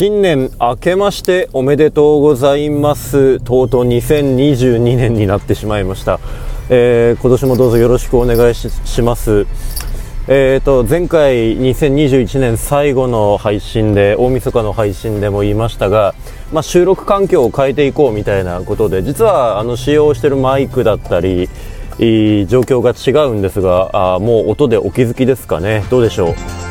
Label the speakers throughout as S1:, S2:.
S1: 新年明けましておめでとうございます。とうとう2022年になってしまいました、えー、今年もどうぞよろしくお願いします。えーと、前回2021年最後の配信で大晦日の配信でも言いましたが、まあ、収録環境を変えていこうみたいなことで実はあの使用しているマイクだったり状況が違うんですがあもう音でお気づきですかね。どうでしょう？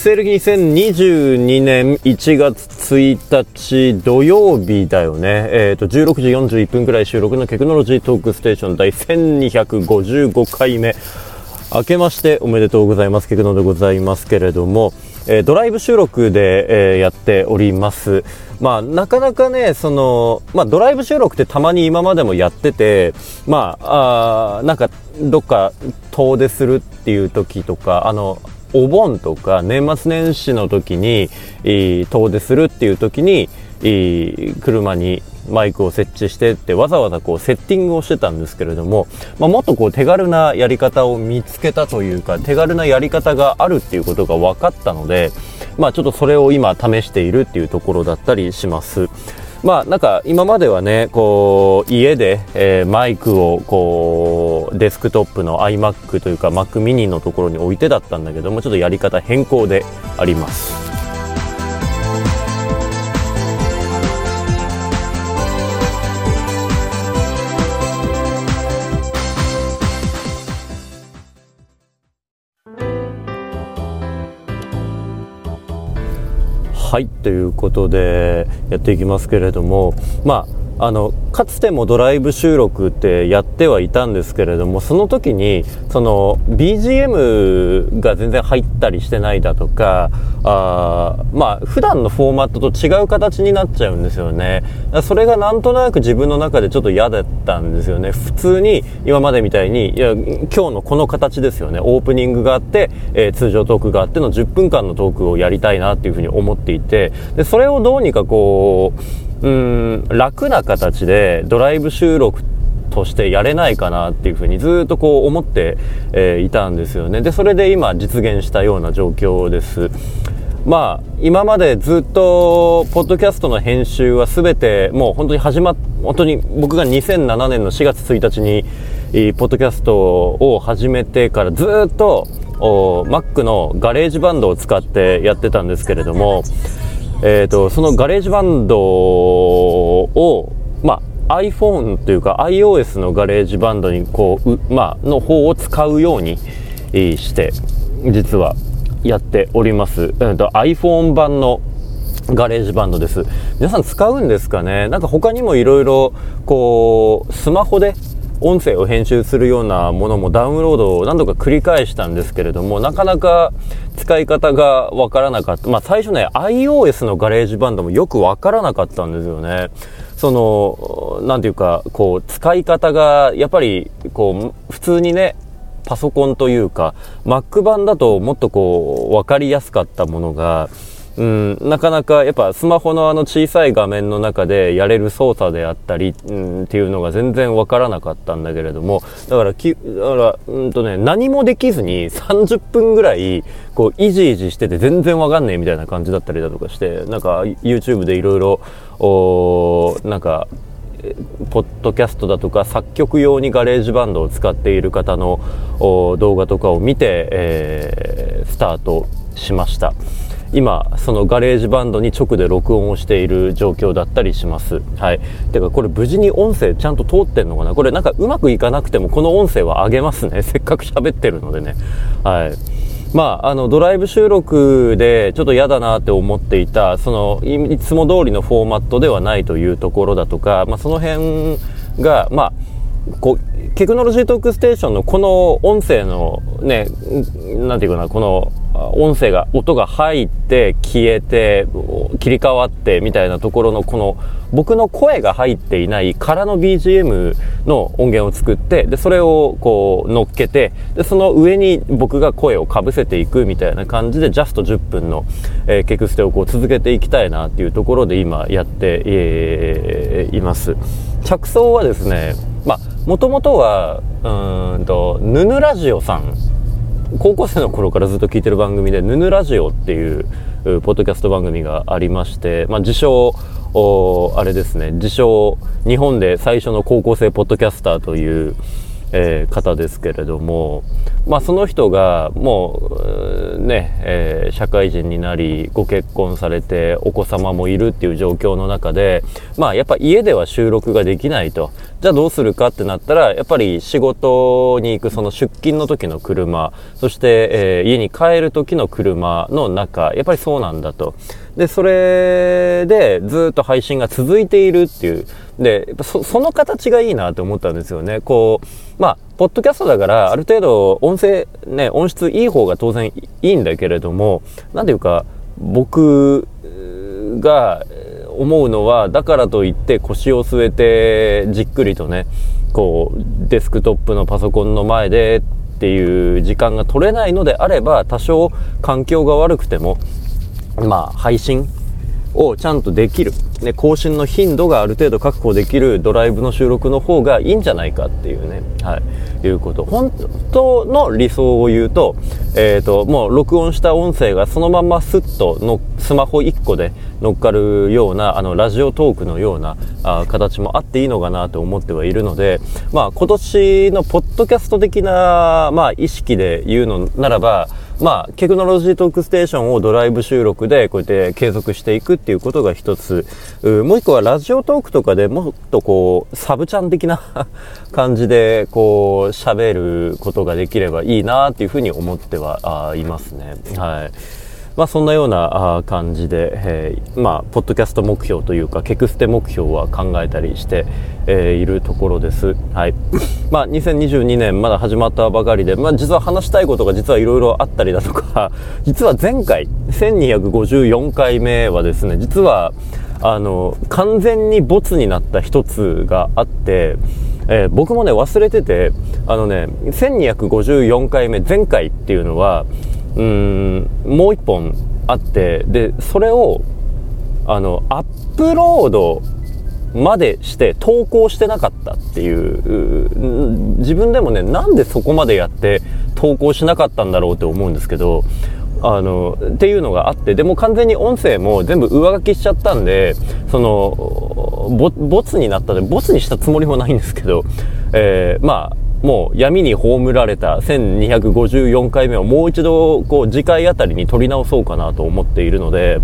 S1: 西暦2022年1月1日土曜日だよね。えっ、ー、と、16時41分くらい収録のテクノロジートークステーション第1255回目。明けましておめでとうございます。ケクノでございますけれども、えー、ドライブ収録で、えー、やっております。まあ、なかなかね、その、まあ、ドライブ収録ってたまに今までもやってて、まあ、あなんか、どっか遠出するっていう時とか、あの、お盆とか年末年始の時に、遠出するっていう時に、車にマイクを設置してってわざわざこうセッティングをしてたんですけれども、まあ、もっとこう手軽なやり方を見つけたというか手軽なやり方があるっていうことが分かったので、まあ、ちょっとそれを今試しているっていうところだったりします。まあなんか今まではねこう家で、えー、マイクをこうデスクトップの iMac というか Mac mini のところに置いてだったんだけどもちょっとやり方変更であります。はいということでやっていきますけれどもまああのかつてもドライブ収録ってやってはいたんですけれどもその時にその BGM が全然入ったりしてないだとかあまあ普段のフォーマットと違う形になっちゃうんですよね。それがなんとなく自分の中でちょっと嫌だったんですよね。普通に今までみたいにいや今日のこの形ですよね。オープニングがあって、えー、通常トークがあっての10分間のトークをやりたいなっていうふうに思っていてでそれをどうにかこううん楽な形でドライブ収録としてやれないかなっていうふうにずっとこう思って、えー、いたんですよね。でそれで今実現したような状況です。まあ今までずっとポッドキャストの編集は全てもう本当に始まっ本当に僕が2007年の4月1日にポッドキャストを始めてからずっと Mac のガレージバンドを使ってやってたんですけれどもえーと、その GarageBand を、まあ、iPhone というか iOS の GarageBand にこう、まあ、の方を使うようにして実はやっております、えーと、iPhone 版の GarageBand です。皆さん使うんですかね？なんか他にもいろいろこうスマホで音声を編集するようなものもダウンロードを何度か繰り返したんですけれども、なかなか使い方がわからなかった。まあ最初ね、iOS のガレージバンドもよくわからなかったんですよね。その、なんていうか、こう、使い方が、やっぱり、こう、普通にね、パソコンというか、Mac 版だともっとこう、わかりやすかったものが、うん、なかなかやっぱスマホのあの小さい画面の中でやれる操作であったり、うん、っていうのが全然わからなかったんだけれども、だからき、だから、うんとね、何もできずに30分ぐらい、こう、いじいじしてて全然わかんねえみたいな感じだったりだとかして、なんか YouTube でいろいろ、なんか、ポッドキャストだとか作曲用に GarageBand を使っている方の動画とかを見て、えー、スタートしました。今その GarageBand に直で録音をしている状況だったりします。はい。てかこれ無事に音声ちゃんと通ってんのかな？これなんかうまくいかなくてもこの音声は上げますね。せっかく喋ってるのでね。はい。まあ、あの、ドライブ収録でちょっと嫌だなって思っていた、その、いつも通りのフォーマットではないというところだとか、まあ、その辺が、まあ、こう、テクノロジートークステーションのこの音声のね、なんていうかな、この音声が、音が入って消えて切り替わってみたいなところのこの僕の声が入っていない空の BGM の音源を作って、で、それをこう乗っけて、で、その上に僕が声をかぶせていくみたいな感じでジャスト10分の、えー、ケクステをこう続けていきたいなっていうところで今やって、えー、います。着想はですね、まあ、もともとは、うんと、ヌヌラジオさん高校生の頃からずっと聞いてる番組で「ヌヌラジオ」っていうポッドキャスト番組がありまして、まあ、自称あれですね自称日本で最初の高校生ポッドキャスターというえー、方ですけれども、まあ、その人がもうね、えー、社会人になりご結婚されてお子様もいるっていう状況の中で、まあ、やっぱ家では収録ができないとじゃあどうするかってなったらやっぱり仕事に行くその出勤の時の車そして、えー、家に帰る時の車の中やっぱりそうなんだと。で、それでずっと配信が続いているっていう。で、やっぱそその形がいいなと思ったんですよね。こう、まあ、ポッドキャストだから、ある程度音声、ね、音質いい方が当然いいんだけれども、なんていうか、僕が思うのは、だからといって腰を据えてじっくりとね、こう、デスクトップのパソコンの前でっていう時間が取れないのであれば、多少環境が悪くても、まあ、配信をちゃんとできる、ね、更新の頻度がある程度確保できるドライブの収録の方がいいんじゃないかっていうね、はい、いうこと。本当の理想を言うと、えっ、ー、と、もう録音した音声がそのままスッとのスマホ1個で乗っかるような、あの、ラジオトークのようなあ形もあっていいのかなと思ってはいるので、まあ、今年のポッドキャスト的な、まあ、意識で言うのならば、まあ、テクノロジートークステーションをドライブ収録でこうやって継続していくっていうことが一つ。もう一個はラジオトークとかでもっとこう、サブチャン的な 感じでこう、喋ることができればいいなっていうふうに思ってはいますね。はい。まあ、そんなような感じで、えー、まあ、ポッドキャスト目標というか、ケクステ目標は考えたりして、えー、いるところです。はい。まあ、2022年まだ始まったばかりで、まあ、実は話したいことが実はいろいろあったりだとか、実は前回、1254回目はですね、実は、あの、完全にボツになった一つがあって、えー、僕もね、忘れてて、あのね、1254回目、前回っていうのは、うんもう一本あってでそれをあのアップロードまでして投稿してなかったっていう自分でもねなんでそこまでやって投稿しなかったんだろうって思うんですけどあのっていうのがあってでも完全に音声も全部上書きしちゃったんでそのボツになったでボツにしたつもりもないんですけど、えー、まあもう闇に葬られた1254回目をもう一度こう次回あたりに撮り直そうかなと思っているので、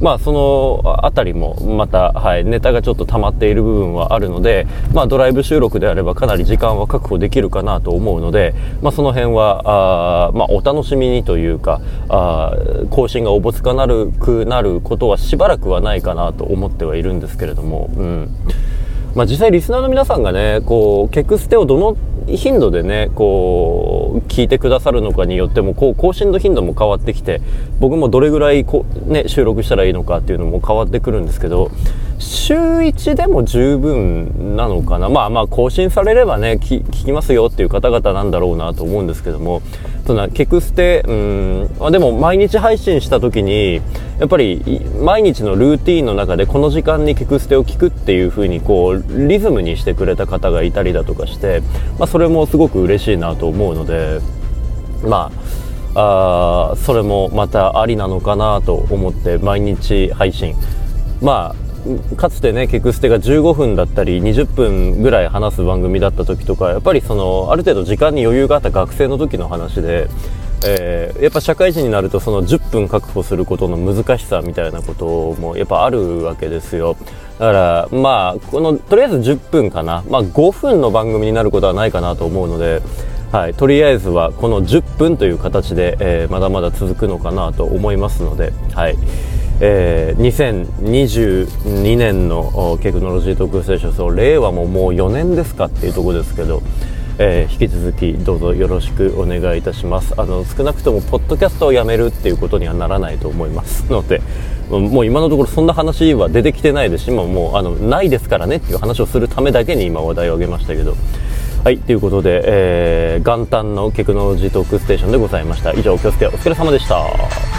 S1: まあそのあたりもまた、はい、ネタがちょっと溜まっている部分はあるので、まあドライブ収録であればかなり時間は確保できるかなと思うので、まあその辺は、あまあお楽しみにというか、あ更新がおぼつかなるくなることはしばらくはないかなと思ってはいるんですけれども、うん。まあ、実際リスナーの皆さんがね、こう、ケクステをどの頻度でね、こう、聞いてくださるのかによっても、こう、更新の頻度も変わってきて、僕もどれぐらいこう、ね、収録したらいいのかっていうのも変わってくるんですけど、週1でも十分なのかな。まあまあ、更新されればね、聞きますよっていう方々なんだろうなと思うんですけども、そのケクステ、うん、あでも毎日配信した時に、やっぱり毎日のルーティンの中でこの時間にケクステを聞くっていう風にこう、リズムにしてくれた方がいたりだとかして、まあそれもすごく嬉しいなと思うので、まあ、あそれもまたありなのかなと思って毎日配信。まあかつてね、ケクステが15分だったり20分ぐらい話す番組だった時とか、やっぱりその、ある程度時間に余裕があった学生の時の話で、えー、やっぱ社会人になるとその10分確保することの難しさみたいなこともやっぱあるわけですよ。だから、まあ、この、とりあえず10分かな。まあ5分の番組になることはないかなと思うので、はい、とりあえずはこの10分という形で、えー、まだまだ続くのかなと思いますので、はい。えー、2022年のテクノロジー特ークステー令和ももう4年ですかっていうところですけど、えー、引き続きどうぞよろしくお願いいたします。あの少なくともポッドキャストをやめるっていうことにはならないと思います。のでもう今のところそんな話は出てきてないですし今もうあのないですからねっていう話をするためだけに今話題を挙げましたけど。はいということで、えー、元旦のテクノロジートークステーションでございました。以上気をつけお疲れ様でした。